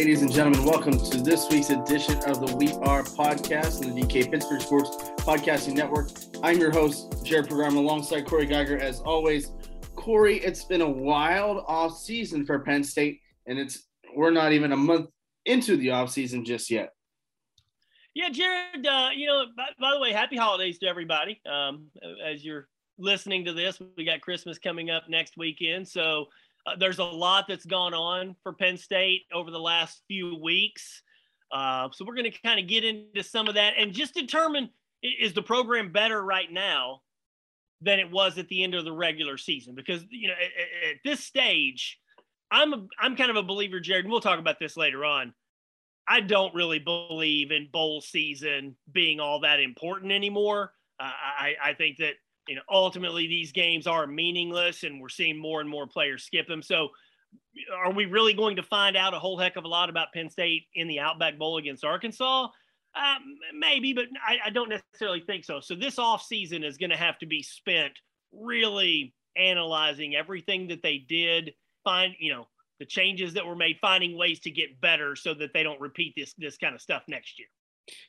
Ladies and gentlemen, welcome to this week's edition of the We Are podcast on the DK Pittsburgh Sports Podcasting Network. I'm your host, Jared Program, alongside Corey Giger. As always, Corey, it's been a wild off season for Penn State, and it's we're not even a month into the off season just yet. Yeah, Jared. Uh, you know, by, by, the way, happy holidays to everybody. Um, as you're listening to this, we got Christmas coming up next weekend, so uh, there's a lot that's gone on for Penn State over the last few weeks. Uh, so we're going to kind of get into some of that and just determine is the program better right now than it was at the end of the regular season? Because you know, at, at this stage, I'm a, I'm kind of a believer, Jared. And we'll talk about this later on. I don't really believe in bowl season being all that important anymore. Uh, I, I think that you know, ultimately these games are meaningless and we're seeing more and more players skip them. So are we really going to find out a whole heck of a lot about Penn State in the Outback Bowl against Arkansas? Um, maybe, but I, I, don't necessarily think so. So this offseason is going to have to be spent really analyzing everything that they did, find, you know, the changes that were made, finding ways to get better so that they don't repeat this this kind of stuff next year.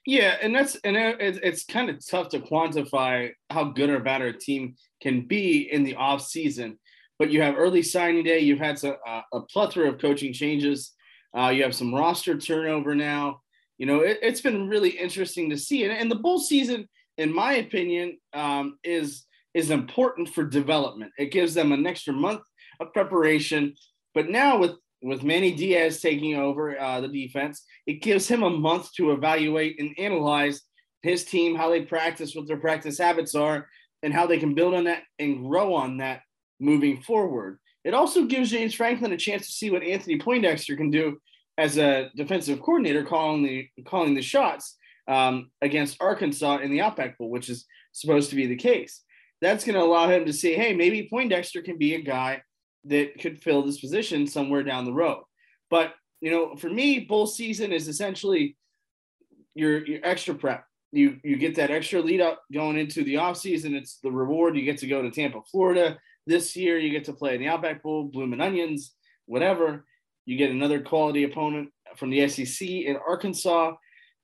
Yeah, and that's and it's, it's kind of tough to quantify how good or bad a team can be in the off season. But you have early signing day. You've had some, uh, a plethora of coaching changes. Uh, you have some roster turnover now. You know, it, has been really interesting to see. And, and, the bowl season, in my opinion, um, is is important for development. It gives them an extra month of preparation. But now with with Manny Diaz taking over uh, the defense, it gives him a month to evaluate and analyze his team, how they practice, what their practice habits are, and how they can build on that and grow on that moving forward. It also gives James Franklin a chance to see what Anthony Poindexter can do as a defensive coordinator, calling the calling the shots um, against Arkansas in the Outback Bowl, which is supposed to be the case. That's going to allow him to see, hey, maybe Poindexter can be a guy that could fill this position somewhere down the road. But you know, for me, bowl season is essentially your your extra prep. You you get that extra lead up going into the off season. It's the reward. You get to go to Tampa, Florida this year. You get to play in the Outback Bowl, Bloomin' Onions, whatever. You get another quality opponent from the SEC in Arkansas.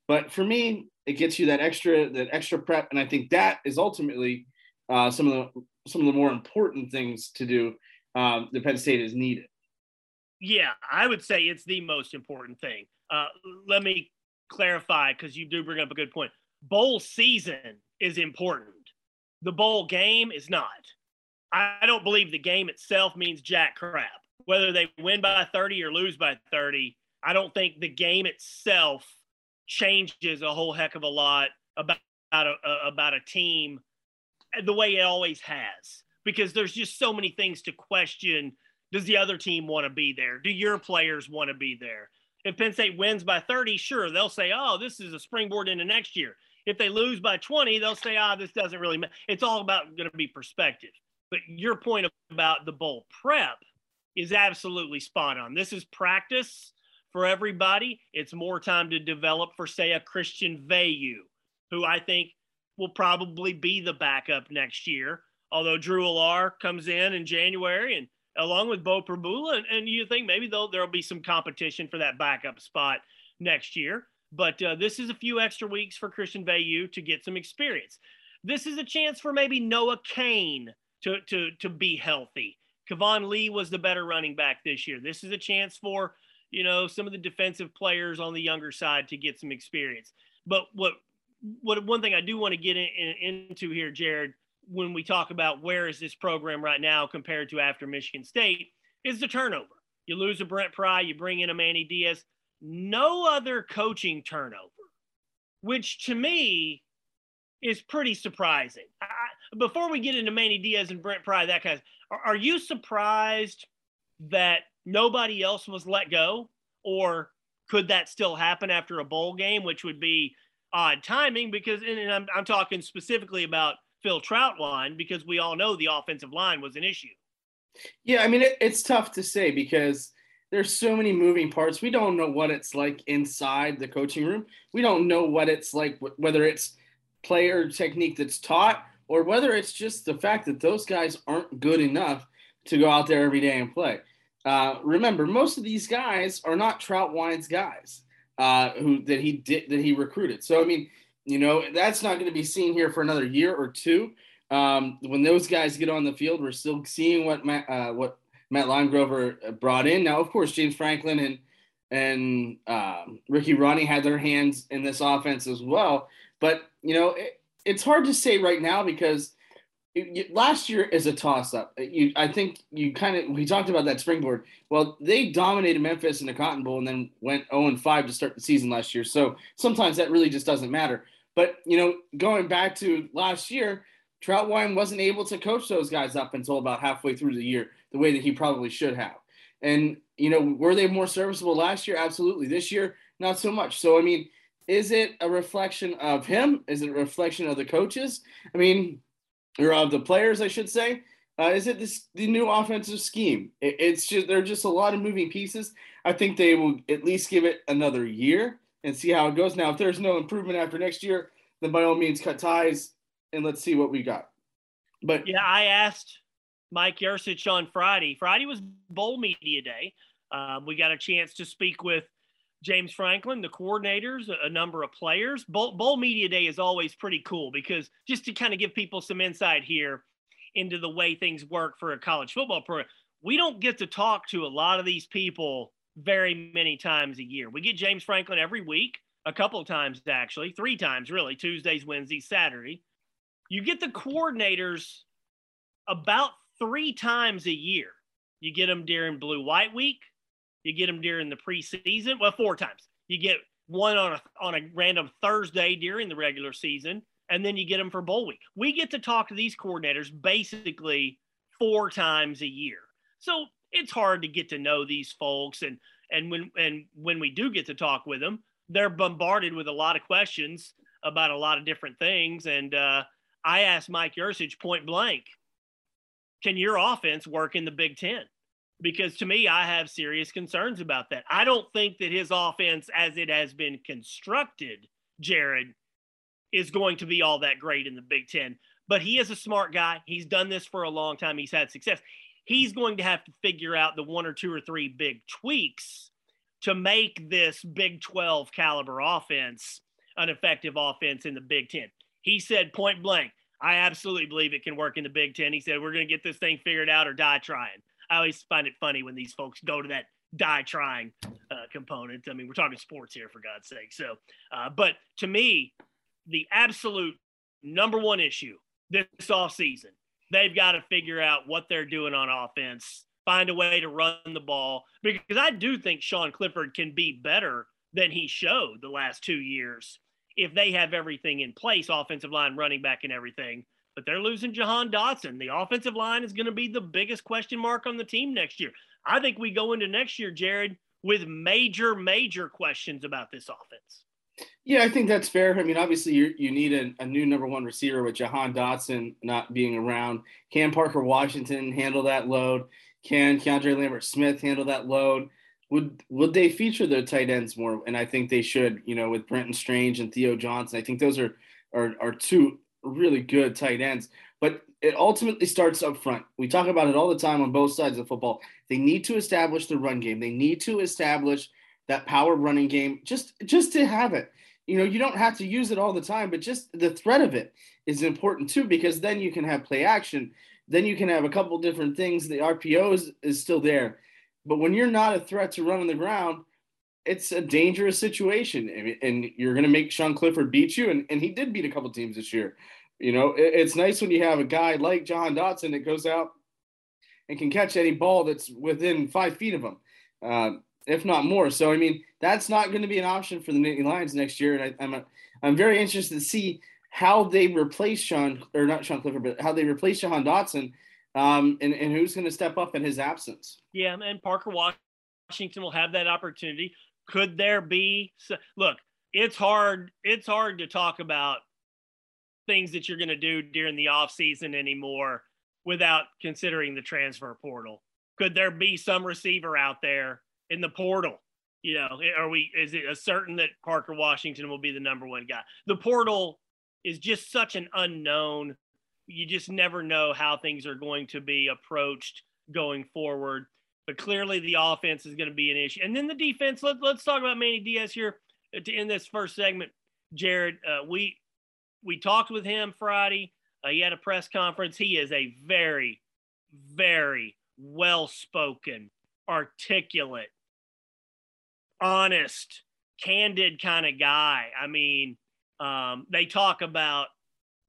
But for me, it gets you that extra that extra prep, and I think that is ultimately uh, some of the some of the more important things to do um, the Penn State is needed. Yeah, I would say it's the most important thing. Uh, let me clarify because you do bring up a good point. Bowl season is important. The bowl game is not. I don't believe the game itself means jack crap. Whether they win by 30 or lose by 30, I don't think the game itself changes a whole heck of a lot about a, about a team the way it always has because there's just so many things to question. Does the other team want to be there? Do your players want to be there? If Penn State wins by 30, sure, they'll say, oh, this is a springboard into next year. If they lose by 20, they'll say, ah, oh, this doesn't really matter. It's all about going to be perspective. But your point about the bowl prep is absolutely spot on. This is practice for everybody. It's more time to develop for, say, a Christian Veilleux, who I think will probably be the backup next year although Drew Allar comes in in January and along with Beau Pribula, and, and you think maybe there'll be some competition for that backup spot next year. But uh, this is a few extra weeks for Christian Veilleux to get some experience. This is a chance for maybe Noah Cain to, to, to be healthy. Keyvone Lee was the better running back this year. This is a chance for, you know, some of the defensive players on the younger side to get some experience. But what what one thing I do want to get in, in, into here, Jared, when we talk about where is this program right now compared to after Michigan State is the turnover. You lose a Brent Pry, you bring in a Manny Diaz. No other coaching turnover, which to me is pretty surprising. I, before we get into Manny Diaz and Brent Pry, that kind of, are, are you surprised that nobody else was let go, or could that still happen after a bowl game, which would be odd timing? Because, and I'm, I'm talking specifically about Phil Trautwein, because we all know the offensive line was an issue. Yeah, I mean it, it's tough to say because there's so many moving parts. We don't know what it's like inside the coaching room. We don't know what it's like whether it's player technique that's taught or whether it's just the fact that those guys aren't good enough to go out there every day and play. Uh, remember, most of these guys are not Trautwein's guys uh, who that he did that he recruited. So I mean, you know, that's not going to be seen here for another year or two. Um, when those guys get on the field, we're still seeing what Matt, uh, what Matt Limegrover brought in. Now, of course, James Franklin and and um, Ricky Rahne had their hands in this offense as well. But you know, it, it's hard to say right now because last year is a toss up. You, I think you kind of we talked about that springboard. Well, they dominated Memphis in the Cotton Bowl and then went 0 and 5 to start the season last year. So sometimes that really just doesn't matter. But you know, going back to last year, Trautwein wasn't able to coach those guys up until about halfway through the year, the way that he probably should have. And you know, were they more serviceable last year? Absolutely. This year, not so much. So I mean, is it a reflection of him? Is it a reflection of the coaches? I mean, or of the players, I should say. Uh, is it this the new offensive scheme? It, it's just there are just a lot of moving pieces. I think they will at least give it another year and see how it goes. Now, if there's no improvement after next year, then by all means cut ties and let's see what we got. But yeah, I asked Mike Yurcich on Friday. Friday was Bowl Media Day. Um, we got a chance to speak with James Franklin, the coordinators, a number of players. Bowl, Bowl Media Day is always pretty cool because just to kind of give people some insight here into the way things work for a college football program, we don't get to talk to a lot of these people very many times a year. We get James Franklin every week, a couple times actually, three times really, Tuesdays, Wednesdays, Saturday. You get the coordinators about three times a year. You get them during Blue White Week, you get them during the preseason. Well, four times. You get one on a on a random Thursday during the regular season, and then you get them for bowl week. We get to talk to these coordinators basically four times a year. So it's hard to get to know these folks, and and when and when we do get to talk with them, they're bombarded with a lot of questions about a lot of different things. And uh, I asked Mike Yurcich point blank, "Can your offense work in the Big Ten? because to me, I have serious concerns about that. I don't think that his offense, as it has been constructed, Jared, is going to be all that great in the Big Ten. But he is a smart guy. He's done this for a long time. He's had success. He's going to have to figure out the one or two or three big tweaks to make this Big 12 caliber offense an effective offense in the Big Ten. He said point blank, I absolutely believe it can work in the Big Ten. He said, We're going to get this thing figured out or die trying. I always find it funny when these folks go to that die trying uh, component. I mean, we're talking sports here for God's sake. So, uh, but to me, the absolute number one issue this off season, they've got to figure out what they're doing on offense, find a way to run the ball because I do think Sean Clifford can be better than he showed the last two years if they have everything in place, offensive line, running back, and everything but they're losing Jahan Dotson. The offensive line is going to be the biggest question mark on the team next year. I think we go into next year, Jared, with major, major questions about this offense. Yeah, I think that's fair. I mean, obviously, you you need a, a, new number one receiver with Jahan Dotson not being around. Can Parker Washington handle that load? Can Keandre Lambert Smith handle that load? Would would they feature their tight ends more? And I think they should. You know, with Brenton Strange and Theo Johnson, I think those are are, are two really good tight ends. But it ultimately starts up front. We talk about it all the time on both sides of football. They need to establish the run game. They need to establish that power running game just just to have it. You know, you don't have to use it all the time, but just the threat of it is important too because then you can have play action. Then you can have a couple different things. The RPO is, is still there. But when you're not a threat to run on the ground, it's a dangerous situation, and you're going to make Sean Clifford beat you, and, and he did beat a couple teams this year. You know, it, it's nice when you have a guy like Jahan Dotson that goes out and can catch any ball that's within five feet of him. uh, if not more. So I mean, that's not going to be an option for the Nittany Lions next year, and I, I'm a, I'm very interested to see how they replace Sean or not Sean Clifford, but how they replace Jahan Dotson, um, and and who's going to step up in his absence. Yeah, and Parker Washington will have that opportunity. Could there be? Look, it's hard. It's hard to talk about things that you're going to do during the off season anymore without considering the transfer portal. Could there be some receiver out there in the portal? You know, are we? Is it a certain that Parker Washington will be the number one guy? The portal is just such an unknown. You just never know how things are going to be approached going forward. But clearly, the offense is going to be an issue. And then the defense. Let, let's talk about Manny Diaz here to end this first segment. Jared, uh, we we talked with him Friday. Uh, he had a press conference. He is a very, very well spoken, articulate, honest, candid kind of guy. I mean, um, they talk about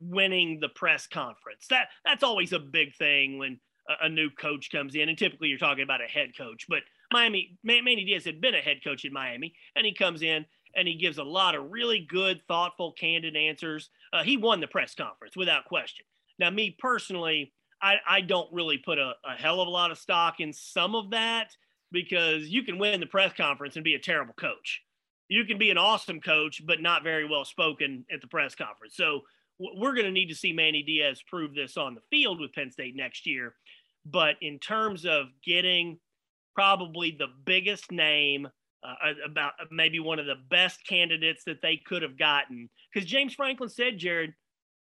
winning the press conference. That that's always a big thing when a, a, new coach comes in, and typically you're talking about a head coach. But Miami, Manny Diaz had been a head coach in Miami, and he comes in and he gives a lot of really good, thoughtful, candid answers. Uh, he won the press conference without question. Now, me personally, I, I don't really put a, a hell of a lot of stock in some of that because you can win the press conference and be a terrible coach. You can be an awesome coach, but not very well spoken at the press conference. So we're going to need to see Manny Diaz prove this on the field with Penn State next year. But in terms of getting probably the biggest name uh, about uh, maybe one of the best candidates that they could have gotten. Because James Franklin said, Jared,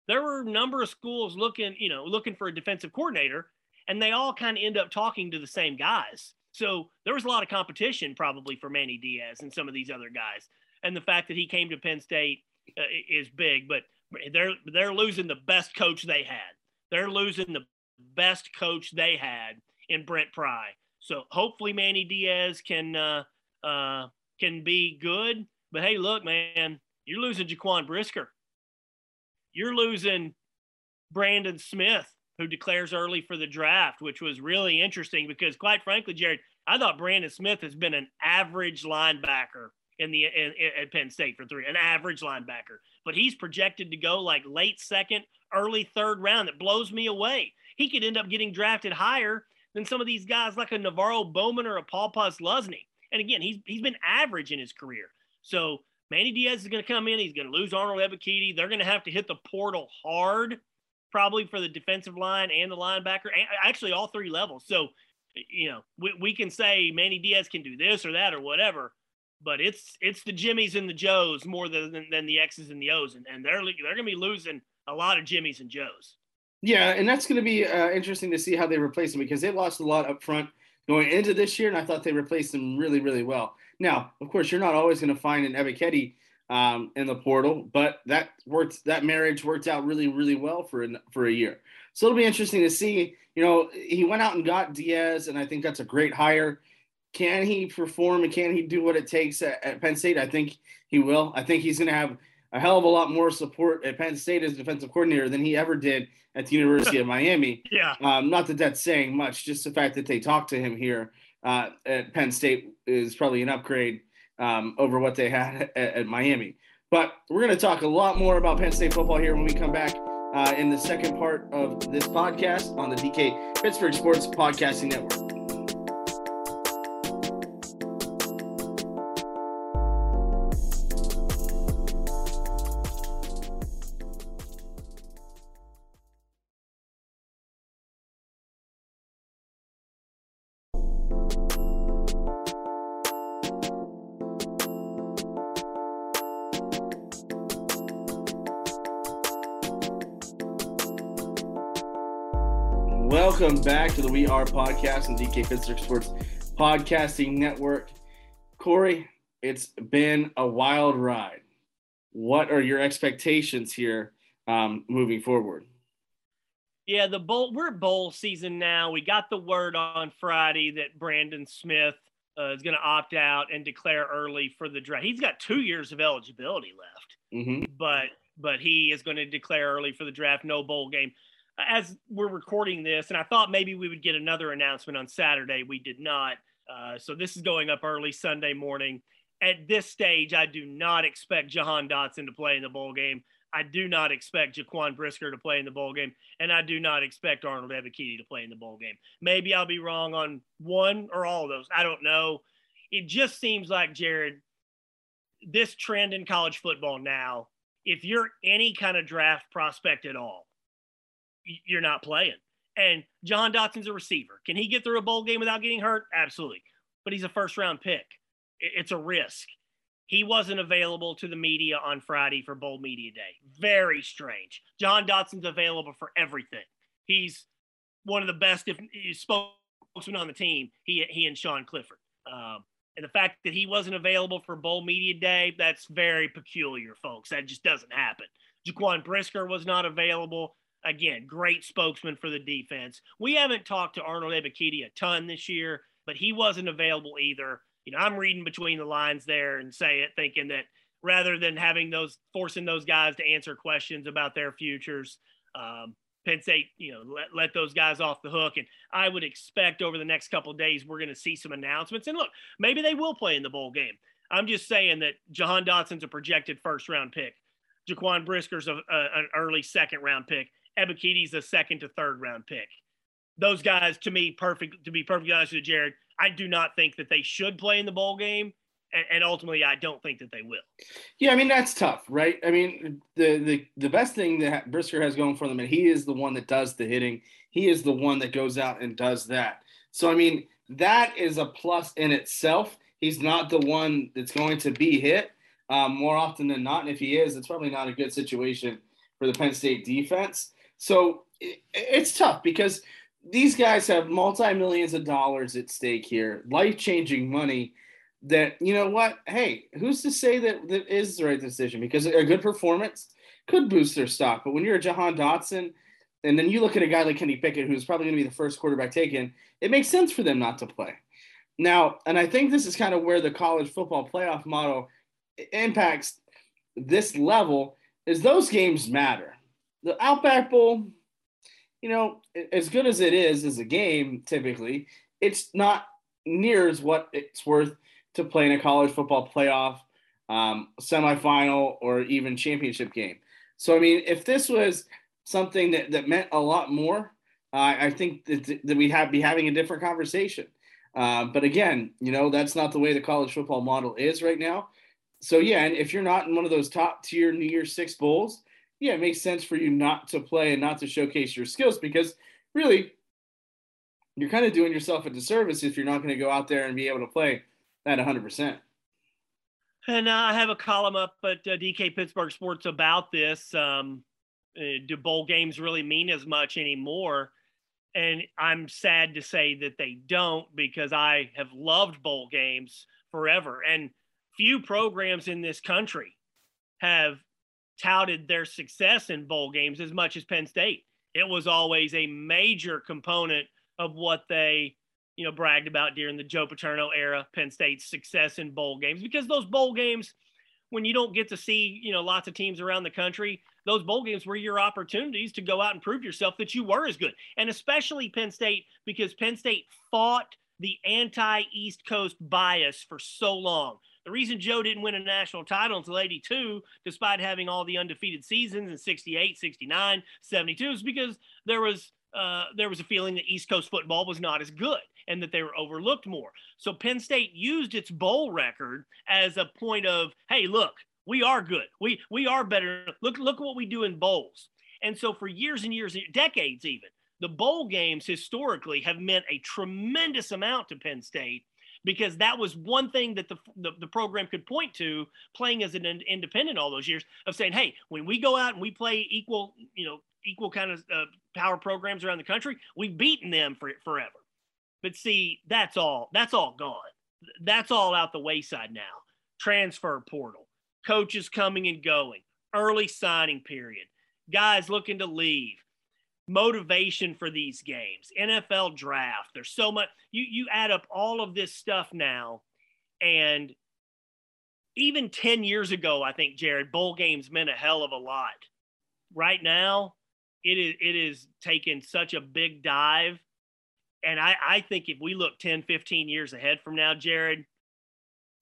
there were a number of schools looking, you know, looking for a defensive coordinator, and they all kind of end up talking to the same guys. So there was a lot of competition probably for Manny Diaz and some of these other guys. And the fact that he came to Penn State uh, is big, but they're they're losing the best coach they had. They're losing the best coach they had in Brent Pry. So hopefully Manny Diaz can uh, uh, can be good. But hey, look, man, you're losing Jaquan Brisker. You're losing Brandon Smith, who declares early for the draft, which was really interesting because, quite frankly, Jared, I thought Brandon Smith has been an average linebacker in the in, in, at Penn State for three, an average linebacker. But he's projected to go like late second, early third round. That blows me away. He could end up getting drafted higher than some of these guys like a NaVorro Bowman or a Paul Posluszny. And again, he's he's been average in his career. So Manny Diaz is going to come in. He's going to lose Arnold Ebiketie. They're going to have to hit the portal hard, probably for the defensive line and the linebacker, and actually all three levels. So, you know, we, we can say Manny Diaz can do this or that or whatever, but it's it's the Jimmies and the Joes more than than the X's and the O's, and, and they're they're to be losing a lot of Jimmies and Joes. Yeah, and that's to be uh, interesting to see how they replace them because they lost a lot up front going into this year, and I thought they replaced them really, really well. Now, of course, you're not always going to find an Ebiketie um, in the portal, but that worked. That marriage worked out really, really well for an, for a year. So it'll be interesting to see. You know, he went out and got Diaz, and I think that's a great hire. Can he perform and can he do what it takes at, at Penn State? I think he will. I think he's going to have a hell of a lot more support at Penn State as defensive coordinator than he ever did at the University of Miami. Yeah. Um, not that that's saying much, just the fact that they talked to him here uh, at Penn State is probably an upgrade um, over what they had at, at Miami. But we're going to talk a lot more about Penn State football here when we come back uh, in the second part of this podcast on the DK Pittsburgh Sports Podcasting Network. Back to the We Are podcast and DK Pittsburgh Sports Podcasting Network. Corey, it's been a wild ride. What are your expectations here um, moving forward? Yeah, the bowl. We're bowl season now. We got the word on Friday that Brandon Smith uh, is going to opt out and declare early for the draft. He's got two years of eligibility left, mm-hmm. but but he is going to declare early for the draft. No bowl game as we're recording this, and I thought maybe we would get another announcement on Saturday. We did not. Uh, so this is going up early Sunday morning. At this stage, I do not expect Jahan Dotson to play in the bowl game. I do not expect Jaquan Brisker to play in the bowl game, and I do not expect Arnold Ebiketie to play in the bowl game. Maybe I'll be wrong on one or all of those. I don't know. It just seems like Jared, this trend in college football now, if you're any kind of draft prospect at all, you're not playing. And Jahan Dotson's a receiver. Can he get through a bowl game without getting hurt? Absolutely. But he's a first round pick. It's a risk. He wasn't available to the media on Friday for Bowl Media Day. Very strange. Jahan Dotson's available for everything. He's one of the best if spokesman on the team. He he and Sean Clifford. Um, and the fact that he wasn't available for Bowl Media Day, that's very peculiar, folks. That just doesn't happen. Jaquan Brisker was not available. Again, great spokesman for the defense. We haven't talked to Arnold Ebiketie a ton this year, but he wasn't available either. You know, I'm reading between the lines there and say it, thinking that rather than having those forcing those guys to answer questions about their futures, um, Penn State, you know, let, let those guys off the hook. And I would expect over the next couple days, we're going to see some announcements. And look, maybe they will play in the bowl game. I'm just saying that Jahan Dotson's a projected first round pick. Jaquan Brisker's a, a, an early second round pick. Ebiketie's a second to third round pick. Those guys, to me, perfect. To be perfectly honest with you, Jared, I do not think that they should play in the bowl game, and, and ultimately, I don't think that they will. Yeah, I mean that's tough, right? I mean the the the best thing that Brisker has going for them, and he is the one that does the hitting. He is the one that goes out and does that. So I mean that is a plus in itself. He's not the one that's going to be hit um, more often than not, and if he is, it's probably not a good situation for the Penn State defense. So it, it's tough because these guys have multi millions of dollars at stake here, life changing money. That you know what? Hey, who's to say that that is the right decision? Because a good performance could boost their stock. But when you're a Jahan Dotson, and then you look at a guy like Kenny Pickett, who's probably going to be the first quarterback taken, it makes sense for them not to play. Now, and I think this is kind of where the college football playoff model impacts this level is those games matter the Outback Bowl, you know, as good as it is as a game, typically, it's not near as what it's worth to play in a college football playoff, um, semifinal, or even championship game. So, I mean, if this was something that, that meant a lot more, uh, I think that, that we'd have, be having a different conversation. Uh, but again, you know, that's not the way the college football model is right now. So, yeah, and if you're not in one of those top tier New Year's Six bowls, yeah, it makes sense for you not to play and not to showcase your skills because really you're kind of doing yourself a disservice if you're not going to go out there and be able to play at 100%. And uh, I have a column up at uh, DK Pittsburgh Sports about this. Um, uh, do bowl games really mean as much anymore? And I'm sad to say that they don't because I have loved bowl games forever. And few programs in this country have touted their success in bowl games as much as Penn State. It was always a major component of what they, you know, bragged about during the Joe Paterno era, Penn State's success in bowl games, because those bowl games, when you don't get to see, you know, lots of teams around the country, those bowl games were your opportunities to go out and prove yourself that you were as good. And especially Penn State, because Penn State fought the anti East Coast bias for so long. The reason Joe didn't win a national title until 82, despite having all the undefeated seasons in 68, 69, 72, is because there was uh, there was a feeling that East Coast football was not as good and that they were overlooked more. So Penn State used its bowl record as a point of, hey, look, we are good. We we are better. Look look what we do in bowls. And so for years and years, decades even, the bowl games historically have meant a tremendous amount to Penn State because that was one thing that the, the, the, program could point to playing as an independent all those years of saying, hey, when we go out and we play equal, you know, equal kind of uh, power programs around the country, we've beaten them for forever. But see, that's all, that's all gone. That's all out the wayside now. Transfer portal, coaches coming and going, early signing period, guys looking to leave motivation for these games, NFL draft. There's so much. You you add up all of this stuff now, and even 10 years ago, I think Jared bowl games meant a hell of a lot. Right now, it is it is taken such a big dive And I, I think if we look 10, 15 years ahead from now, Jared,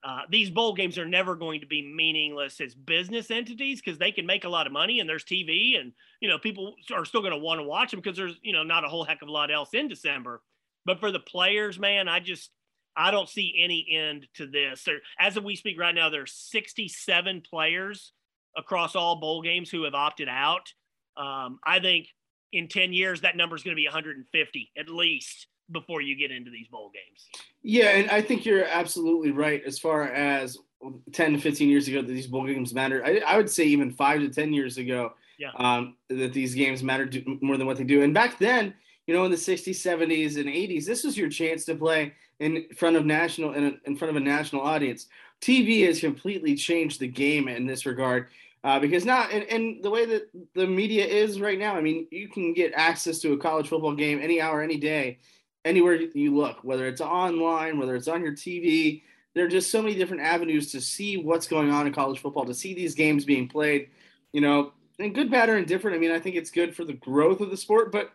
uh, these bowl games are never going to be meaningless as business entities because they can make a lot of money and there's TV and you know people are still going to want to watch them because there's you know not a whole heck of a lot else in December. But for the players, man, I just I don't see any end to this. There, as of we speak right now, there's 67 players across all bowl games who have opted out. Um, I think in 10 years that number is going to be 150 at least before you get into these bowl games. Yeah, and I think you're absolutely right as far as 10 to 15 years ago that these bowl games mattered. I, I would say even five to 10 years ago yeah. um, that these games mattered more than what they do. And back then, you know, in the 60s, 70s, and 80s, this was your chance to play in front of national in, in front of a national audience. TV has completely changed the game in this regard. Uh, because now, and, and the way that the media is right now, I mean, you can get access to a college football game any hour, any day anywhere you look, whether it's online, whether it's on your TV. There are just so many different avenues to see what's going on in college football, to see these games being played, you know, and good, bad, or indifferent. I mean, I think it's good for the growth of the sport, but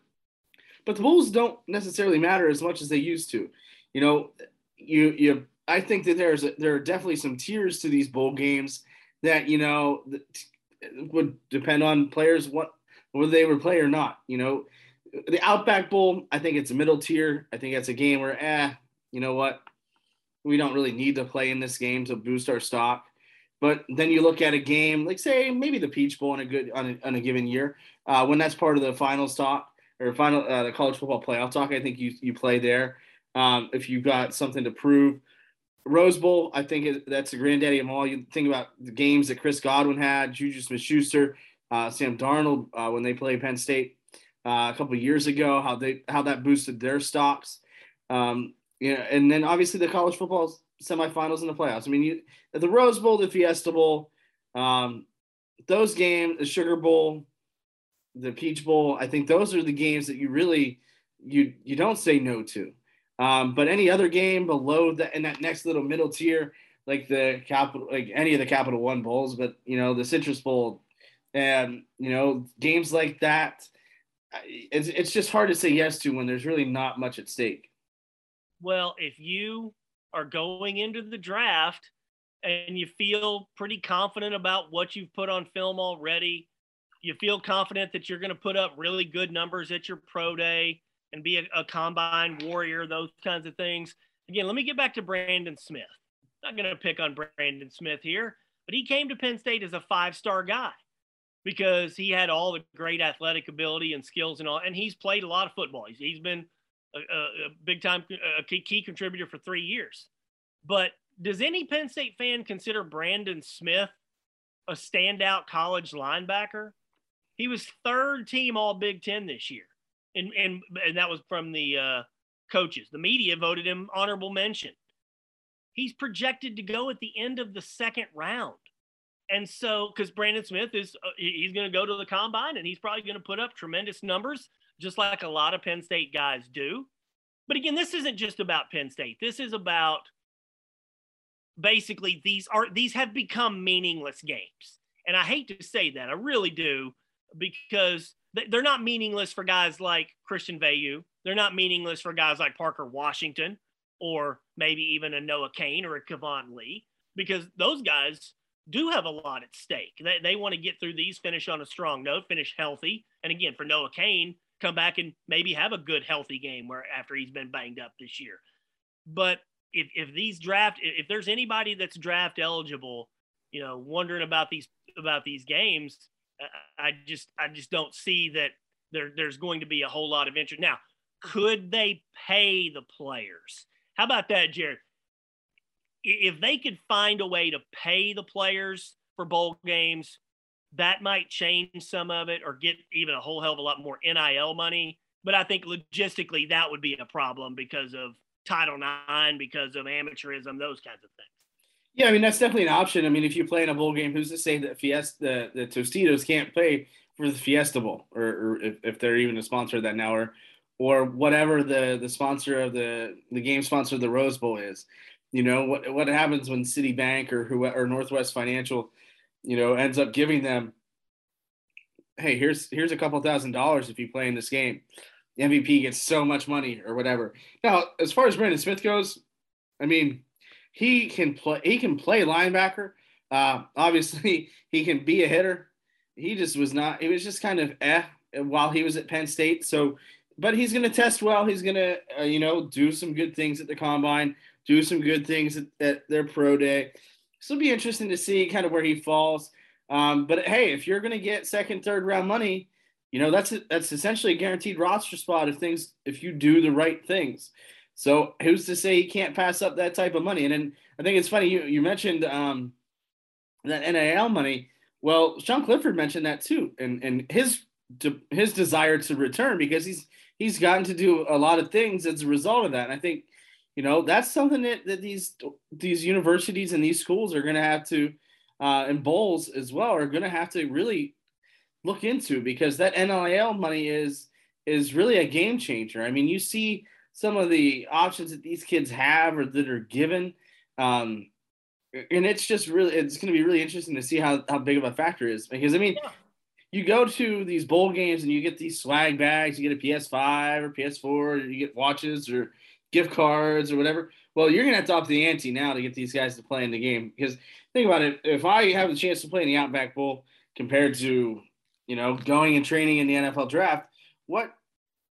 but the bowls don't necessarily matter as much as they used to. You know, you you I think that there's a, there are definitely some tiers to these bowl games that you know would depend on players what whether they would play or not. You know, the Outback Bowl, I think it's a middle tier. I think that's a game where, eh, you know what? We don't really need to play in this game to boost our stock. But then you look at a game like, say, maybe the Peach Bowl in a good on a, on a given year, uh, when that's part of the final talk or final uh, the college football playoff talk. I think you you play there um, if you've got something to prove. Rose Bowl, I think that's the granddaddy of all. You think about the games that Chris Godwin had, Juju Smith-Schuster, uh, Sam Darnold uh, when they played Penn State uh, a couple years ago, how they how that boosted their stocks. Um, you know, and then obviously the college football semifinals and the playoffs. I mean, you, the Rose Bowl, the Fiesta Bowl, um, those games, the Sugar Bowl, the Peach Bowl. I think those are the games that you really you you don't say no to. Um, but any other game below that in that next little middle tier, like the capital, like any of the Capital One bowls, but you know the Citrus Bowl, and you know games like that it's it's just hard to say yes to when there's really not much at stake. Well, if you are going into the draft and you feel pretty confident about what you've put on film already, you feel confident that you're going to put up really good numbers at your pro day and be a, a combine warrior, those kinds of things. Again, let me get back to Brandon Smith. I'm not going to pick on Brandon Smith here, but he came to Penn State as a five star guy because he had all the great athletic ability and skills and all, and he's played a lot of football. he's, he's been a, a, big time a key, key contributor for three years. But does any Penn State fan consider Brandon Smith a standout college linebacker? He was third team All Big Ten this year, and and and that was from the uh, coaches. The media voted him honorable mention. He's projected to go at the end of the second round. And so, because Brandon Smith is, uh, he's going to go to the combine and he's probably going to put up tremendous numbers, just like a lot of Penn State guys do. But again, this isn't just about Penn State. This is about basically these are these have become meaningless games. And I hate to say that, I really do, because they're not meaningless for guys like Christian Veilleux. They're not meaningless for guys like Parker Washington or maybe even a Noah Cain or a Keyvone Lee, because those guys do have a lot at stake. They, they want to get through these, finish on a strong note, finish healthy. And again, for Noah Cain, come back and maybe have a good, healthy game where after he's been banged up this year. But if, if these draft, if there's anybody that's draft eligible, you know, wondering about these about these games, I just I just don't see that there there's going to be a whole lot of interest. Now, could they pay the players? How about that, Jared? If they could find a way to pay the players for bowl games, that might change some of it or get even a whole hell of a lot more NIL money. But I think logistically that would be a problem because of Title IX, because of amateurism, those kinds of things. Yeah, I mean that's definitely an option. I mean, if you play in a bowl game, who's to say that Fiesta, the, Tostitos can't pay for the Fiesta Bowl, or, or if, if, they're even a sponsor of that now, or or whatever the the sponsor of the the game sponsor of the Rose Bowl is. You know what what happens when Citibank or who or Northwest Financial, you know, ends up giving them, hey, here's here's a couple thousand dollars if you play in this game. The MVP gets so much money or whatever. Now, as far as Brandon Smith goes, I mean, he can play. He can play linebacker. Uh, obviously, he can be a hitter. He just was not. It was just kind of eh while he was at Penn State. So, but he's going to test well. He's going to, uh, you know, do some good things at the combine, do some good things at, at their pro day. So it'll be interesting to see kind of where he falls. Um, but hey, if you're going to get second, third round money, you know that's that's essentially a guaranteed roster spot if things if you do the right things. So who's to say he can't pass up that type of money? And then I think it's funny you you mentioned um, that NIL money. Well, Sean Clifford mentioned that too, and and his his desire to return because he's he's gotten to do a lot of things as a result of that. And I think you know that's something that, that these these universities and these schools are going to have to uh, and bowls as well are going to have to really look into because that NIL money is is really a game changer. I mean, you see some of the options that these kids have or that are given, um, and it's just really it's going to be really interesting to see how how big of a factor is because I mean. Yeah. You go to these bowl games and you get these swag bags. You get a PS5 or PS4, or you get watches or gift cards or whatever. Well, you're gonna have to up the ante now to get these guys to play in the game. Because think about it, if I have the chance to play in the Outback Bowl compared to you know, going and training in the NFL draft, what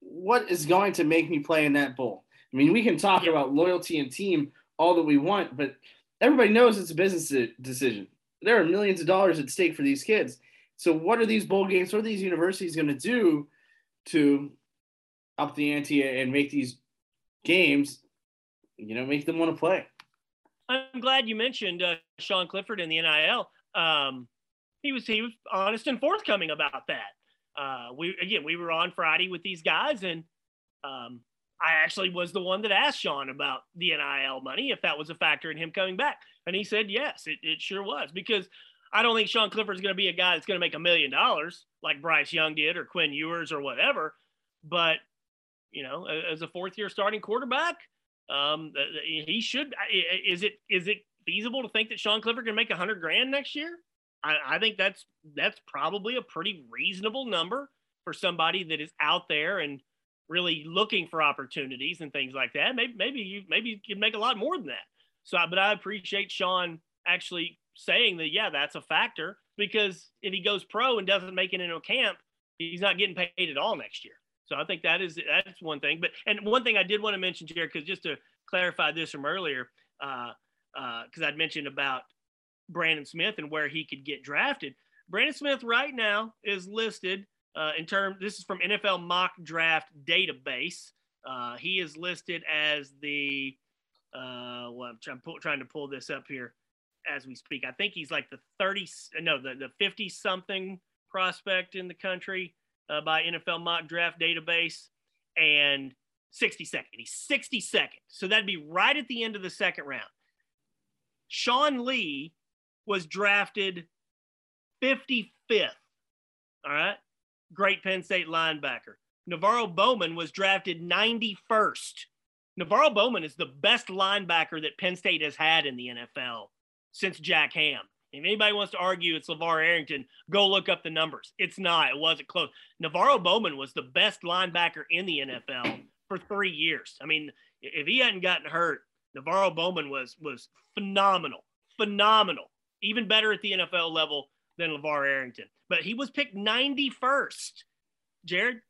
what is going to make me play in that bowl? I mean, we can talk about loyalty and team all that we want, but everybody knows it's a business decision. There are millions of dollars at stake for these kids. So, what are these bowl games? What are these universities going to do to up the ante and make these games, you know, make them want to play? I'm glad you mentioned uh, Sean Clifford and the NIL. Um, he was he was honest and forthcoming about that. Uh, we again we were on Friday with these guys, and um, I actually was the one that asked Sean about the NIL money if that was a factor in him coming back, and he said yes, it, it sure was because I don't think Sean Clifford is going to be a guy that's going to make a million dollars like Bryce Young did or Quinn Ewers or whatever, but you know as a fourth year starting quarterback, um, he should. Is it is it feasible to think that Sean Clifford can make a hundred grand next year? I, I think that's that's probably a pretty reasonable number for somebody that is out there and really looking for opportunities and things like that. Maybe maybe you maybe you can make a lot more than that. So, but I appreciate Sean actually saying that. Yeah, that's a factor because if he goes pro and doesn't make it into a camp, he's not getting paid at all next year. So I think that is that's one thing. But and one thing I did want to mention, Jared, because just to clarify this from earlier, because uh, uh, I'd mentioned about Brandon Smith and where he could get drafted. Brandon Smith right now is listed uh, in terms. This is from NFL Mock Draft Database. Uh, he is listed as the. Uh, well, I'm trying, trying to pull this up here as we speak. I think he's like the 30, no, the, the 50 something prospect in the country uh, by NFL Mock Draft Database, and 62nd. He's 62nd, so that'd be right at the end of the second round. Sean Lee was drafted 55th. All right. Great Penn State linebacker. NaVorro Bowman was drafted 91st. NaVorro Bowman is the best linebacker that Penn State has had in the NFL since Jack Ham. If anybody wants to argue it's LaVar Arrington, go look up the numbers. It's not. It wasn't close. NaVorro Bowman was the best linebacker in the NFL for three years. I mean, if he hadn't gotten hurt, NaVorro Bowman was was phenomenal, phenomenal even better at the NFL level than LaVar Arrington. But he was picked 91st. Jared,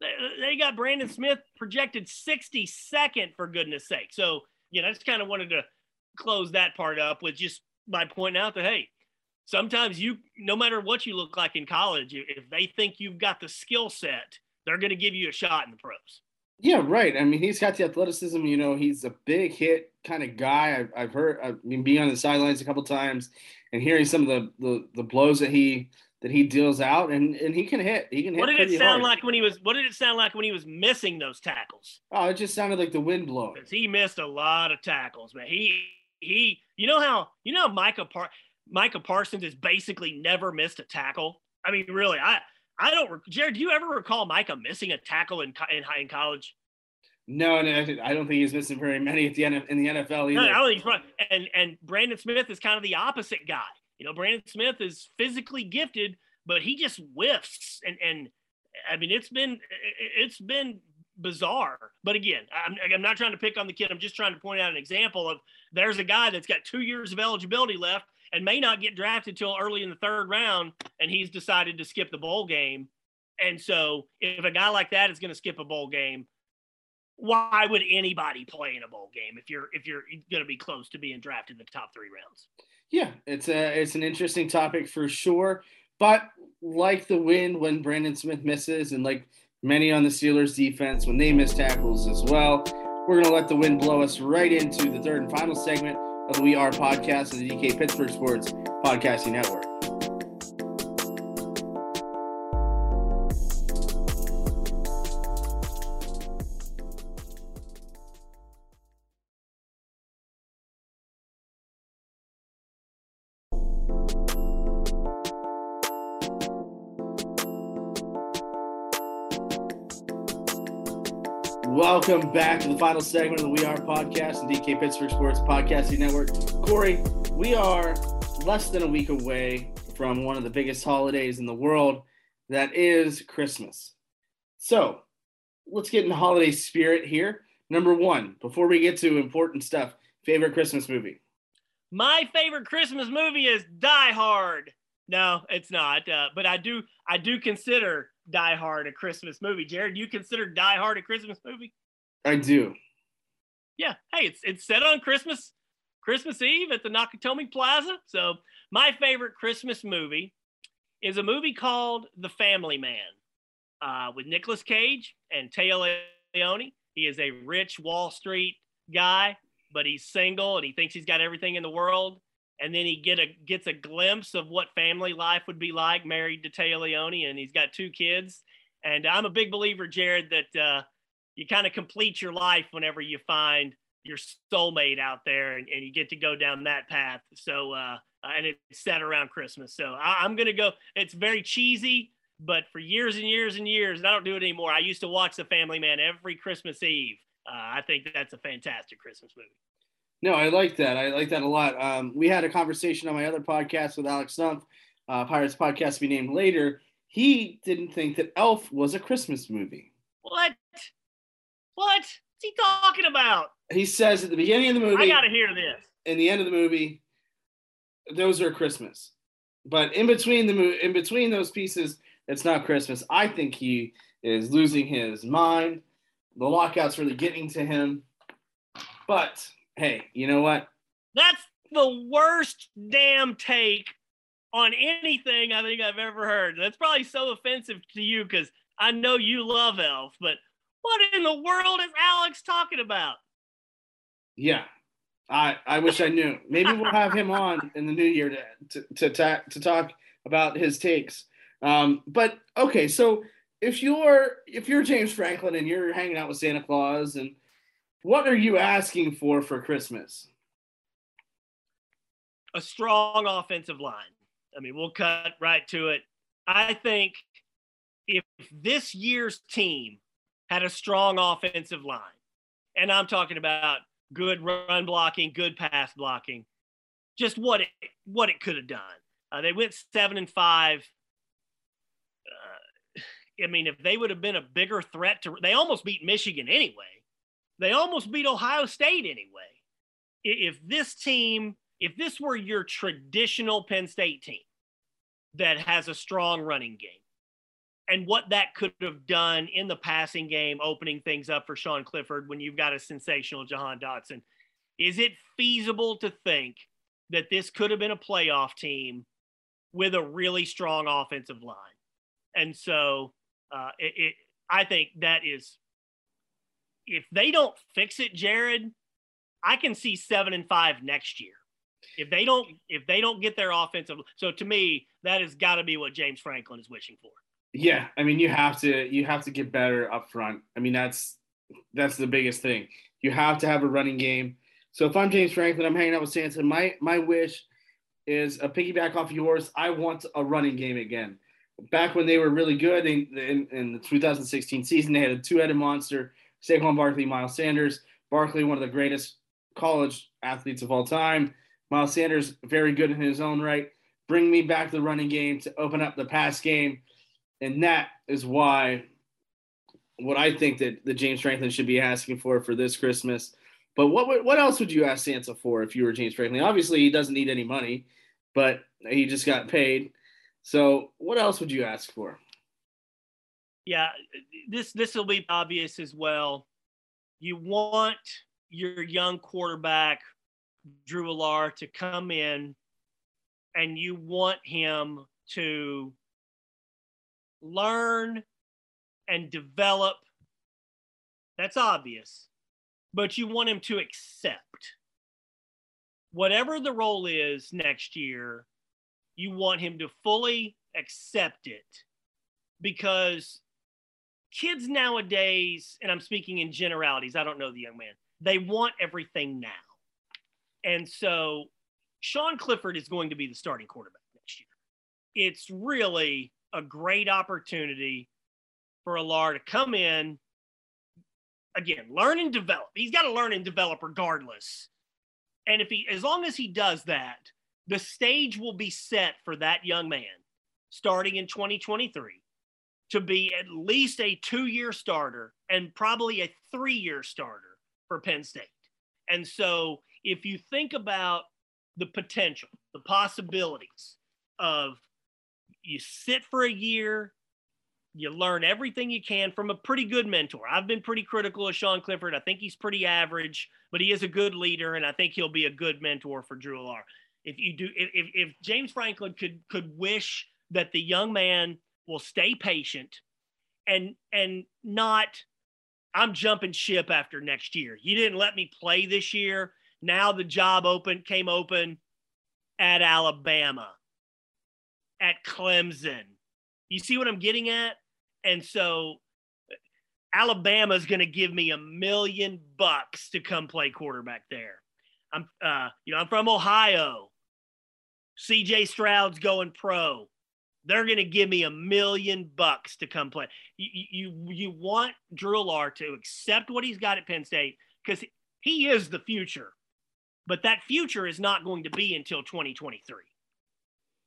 they got Brandon Smith projected 62nd for goodness sake. So, you know, I just kind of wanted to close that part up with just by pointing out that, hey, sometimes you, no matter what you look like in college, if they think you've got the skill set, they're going to give you a shot in the pros. Yeah, right. I mean, he's got the athleticism. You know, he's a big hit kind of guy. I've, I've heard. I mean, being on the sidelines a couple times and hearing some of the, the, the blows that he that he deals out, and and he can hit. He can hit. What did it sound hard. like when he was? What did it sound like when he was missing those tackles? Oh, it just sounded like the wind blowing. He missed a lot of tackles, man. He he. You know how you know Micah Par- Micah Parsons has basically never missed a tackle. I mean, really, I I don't. Jared, do you ever recall Micah missing a tackle in in, high in college? No, and I don't think he's missing very many at the end in the NFL either. No, I don't think he's and and Brandon Smith is kind of the opposite guy. You know, Brandon Smith is physically gifted, but he just whiffs. And and I mean, it's been it's been bizarre. But again, I'm, I'm not trying to pick on the kid. I'm just trying to point out an example of there's a guy that's got two years of eligibility left and may not get drafted till early in the third round, and he's decided to skip the bowl game. And so, if a guy like that is going to skip a bowl game, why would anybody play in a bowl game if you're if you're going to be close to being drafted in the top three rounds? Yeah, it's a it's an interesting topic for sure. But like the wind when Brandon Smith misses, and like many on the Steelers defense when they miss tackles as well, we're going to let the wind blow us right into the third and final segment of the We Are podcast of the DK Pittsburgh Sports Podcasting Network. Welcome back to the final segment of the We Are podcast and DK Pittsburgh Sports Podcasting Network. Corey, we are less than a week away from one of the biggest holidays in the world, that is Christmas. So let's get in holiday spirit here. Number one, before we get to important stuff, favorite Christmas movie? My favorite Christmas movie is Die Hard. No, it's not. Uh, but I do I do consider Die Hard a Christmas movie. Jared, you consider Die Hard a Christmas movie? I do. Yeah. Hey, it's it's set on Christmas Christmas Eve at the Nakatomi Plaza. So my favorite Christmas movie is a movie called The Family Man uh, with Nicolas Cage and Téa Leoni. He is a rich Wall Street guy, but he's single and he thinks he's got everything in the world. And then he get a gets a glimpse of what family life would be like married to Téa Leoni, and he's got two kids. And I'm a big believer, Jared, that uh, you kind of complete your life whenever you find your soulmate out there and, and you get to go down that path. So, uh, and it's set around Christmas. So I, going to go, it's very cheesy, but for years and years and years, and I don't do it anymore. I used to watch The Family Man every Christmas Eve. Uh, I think that's a fantastic Christmas movie. No, I like that. I like that a lot. Um, we had a conversation on my other podcast with Alex Stumpf, uh, Pirates podcast to be named later. He didn't think that Elf was a Christmas movie. What? What? What's he talking about? He says at the beginning of the movie. I gotta hear this. In the end of the movie, those are Christmas. But in between the mo- in between those pieces, it's not Christmas. I think he is losing his mind. The lockout's really getting to him. But hey, you know what? That's the worst damn take on anything I think I've ever heard. That's probably so offensive to you because I know you love Elf, but what in the world is Alex talking about? Yeah, I I wish I knew. Maybe we'll have him on in the new year to to to, to talk about his takes. Um, but okay, so if you're if you're James Franklin and you're hanging out with Santa Claus, and what are you asking for for Christmas? A strong offensive line. I mean, we'll cut right to it. I think if this year's team had a strong offensive line. And I'm talking about good run blocking, good pass blocking, just what it what it could have done. Uh, they went seven and five. Uh, I mean, if they would have been a bigger threat to, they almost beat Michigan anyway. They almost beat Ohio State anyway. If this team, if this were your traditional Penn State team that has a strong running game, and what that could have done in the passing game, opening things up for Sean Clifford when you've got a sensational Jahan Dotson. Is it feasible to think that this could have been a playoff team with a really strong offensive line? And so uh, it, it, I think that is, if they don't fix it, Jared, I can see seven and five next year. If they don't, if they don't get their offensive, so to me, that has got to be what James Franklin is wishing for. Yeah, I mean you have to you have to get better up front. I mean that's that's the biggest thing. You have to have a running game. So if I'm James Franklin, I'm hanging out with Santa. My my wish is a piggyback off yours. I want a running game again. Back when they were really good in, in, in the 2016 season, they had a two-headed monster: Saquon Barkley, Miles Sanders. Barkley, one of the greatest college athletes of all time. Miles Sanders, very good in his own right. Bring me back the running game to open up the pass game and that is why what I think that the James Franklin should be asking for for this Christmas. But what what else would you ask Santa for if you were James Franklin? Obviously, he doesn't need any money, but he just got paid. So, what else would you ask for? Yeah, this this will be obvious as well. You want your young quarterback Drew Allar to come in, and you want him to learn and develop. That's obvious, but you want him to accept whatever the role is next year. You want him to fully accept it because kids nowadays, and I'm speaking in generalities, I don't know the young man, they want everything now. And so Sean Clifford is going to be the starting quarterback next year. It's really a great opportunity for Allar to come in, again, learn and develop. He's got to learn and develop regardless. And if he, as long as he does that, the stage will be set for that young man starting in 2023 to be at least a two year starter and probably a three year starter for Penn State. And so if you think about the potential, the possibilities of you sit for a year, you learn everything you can from a pretty good mentor. I've been pretty critical of Sean Clifford. I think he's pretty average, but he is a good leader, and I think he'll be a good mentor for Drew Allar. If you do, if, if James Franklin could could wish that the young man will stay patient and and not I'm jumping ship after next year. You didn't let me play this year. Now the job open came open at Alabama, at Clemson. You see what I'm getting at? And so Alabama's going to give me a million bucks to come play quarterback there. I'm, uh, you know, I'm from Ohio. CJ Stroud's going pro. They're going to give me a million bucks to come play. You, you, you want Drew Allar to accept what he's got at Penn State because he is the future but that future is not going to be until 2023.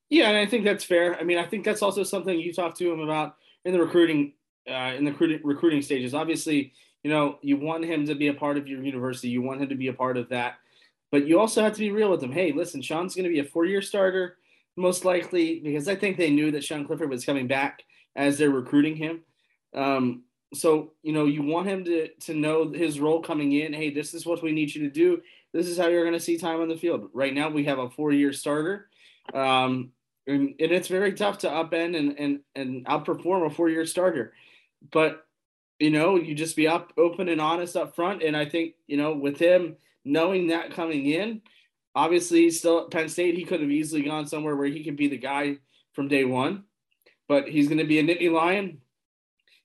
Yeah, and I think that's fair. I mean, I think that's also something you talk to him about in the recruiting uh, in the recruiting, recruiting stages. Obviously, you know, you want him to be a part of your university. You want him to be a part of that, but you also have to be real with him. Hey, listen, Sean's going to be a four-year starter most likely because I think they knew that Sean Clifford was coming back as they're recruiting him. Um, so you know, you want him to to know his role coming in. Hey, this is what we need you to do this is how you're going to see time on the field. Right now, we have a four-year starter, um, and, and, it's very tough to upend and and and outperform a four-year starter. But you know, you just be up, open, and honest up front. And I think you know, with him knowing that coming in, obviously he's still at Penn State. He could have easily gone somewhere where he could be the guy from day one. But he's going to be a Nittany Lion.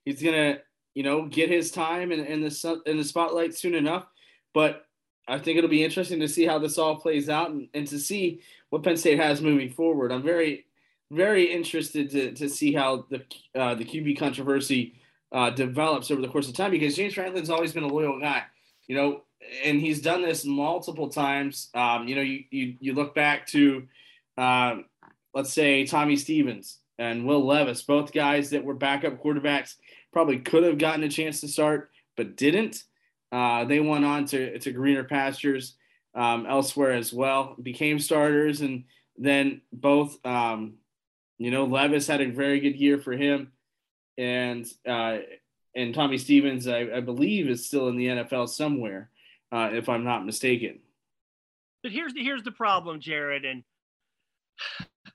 He's going to, you know, get his time in, in the in the spotlight soon enough. But I think it'll be interesting to see how this all plays out and, and to see what Penn State has moving forward. I'm very, very interested to, to see how the uh, the QB controversy uh, develops over the course of time because James Franklin's always been a loyal guy, you know, and he's done this multiple times. Um, you know, you, you, you look back to, uh, let's say, Tommy Stevens and Will Levis, both guys that were backup quarterbacks, probably could have gotten a chance to start, but didn't. Uh, they went on to, to greener pastures um, elsewhere as well, became starters, and then both, um, you know, Levis had a very good year for him, and uh, and Tommy Stevens, I, I, believe, is still in the NFL somewhere, uh, if I'm not mistaken. But here's the here's the problem, Jared, and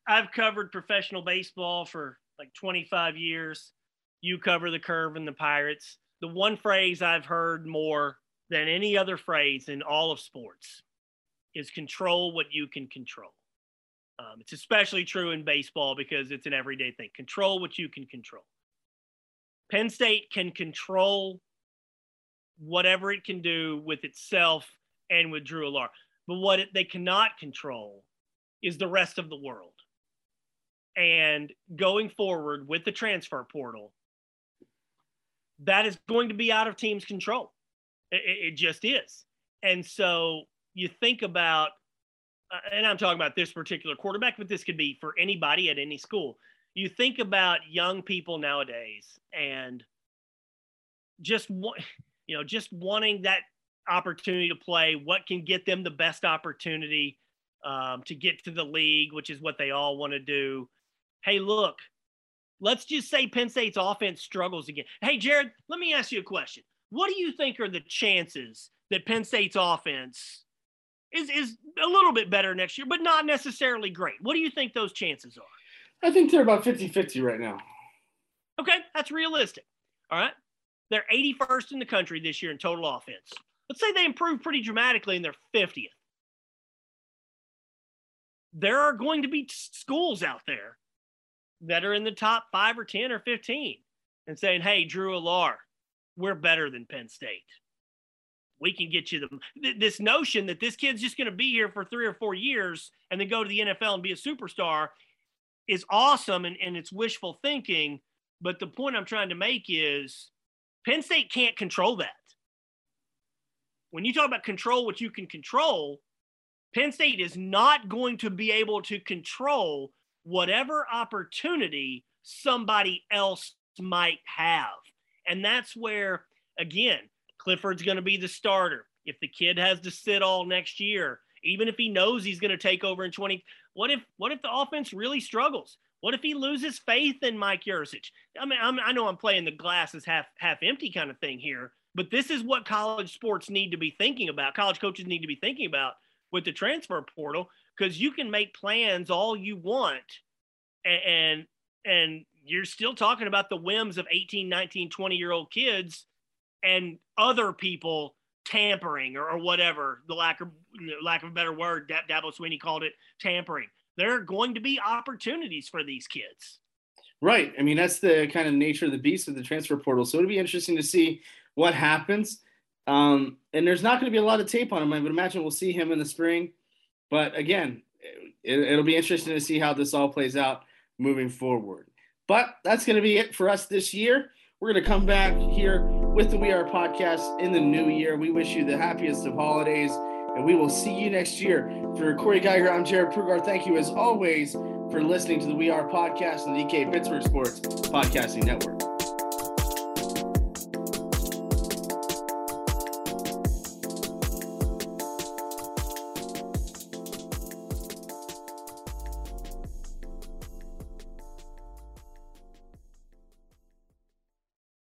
I've covered professional baseball for like 25 years. You cover the curve and the Pirates the one phrase I've heard more than any other phrase in all of sports is control what you can control. Um, it's especially true in baseball because it's an everyday thing. Control what you can control. Penn State can control whatever it can do with itself and with Drew Allar. But what it, they cannot control is the rest of the world. And going forward with the transfer portal, that is going to be out of teams' control. It, it just is. And so you think about, uh, and I'm talking about this particular quarterback, but this could be for anybody at any school. You think about young people nowadays, and just you know, just wanting that opportunity to play, what can get them the best opportunity um, to get to the league, which is what they all want to do. Hey, look, let's just say Penn State's offense struggles again. Hey, Jared, let me ask you a question. What do you think are the chances that Penn State's offense is is a little bit better next year, but not necessarily great? What do you think those chances are? I think they're about 50-50 right now. Okay, that's realistic. All right. They're 81st in the country this year in total offense. Let's say they improve pretty dramatically and they're 50th. There are going to be schools out there that are in the top five or 10 or 15 and saying, hey, Drew Allar, we're better than Penn State. We can get you the this notion that this kid's just going to be here for three or four years and then go to the NFL and be a superstar is awesome and, and it's wishful thinking. But the point I'm trying to make is Penn State can't control that. When you talk about control what you can control, Penn State is not going to be able to control whatever opportunity somebody else might have. And that's where, again, Clifford's going to be the starter. If the kid has to sit all next year, even if he knows he's going to take over in 20, what if what if the offense really struggles? What if he loses faith in Mike Yurcich? I mean, I'm, i know I'm playing the glass is half half empty kind of thing here, but this is what college sports need to be thinking about. College coaches need to be thinking about with the transfer portal because you can make plans all you want and, and you're still talking about the whims of 18 19 20 year old kids and other people tampering or, or whatever the lack of lack of a better word Dabo Swinney called it tampering there are going to be opportunities for these kids right i mean that's the kind of nature of the beast of the transfer portal so it'll be interesting to see what happens um, and there's not going to be a lot of tape on him i would imagine we'll see him in the spring but again it, it'll be interesting to see how this all plays out moving forward. But that's going to be it for us this year. We're going to come back here with the We Are podcast in the new year. We wish you the happiest of holidays, and we will see you next year. For Corey Giger, I'm Jared Prugar. Thank you, as always, for listening to the We Are podcast on the DK Pittsburgh Sports Podcasting Network.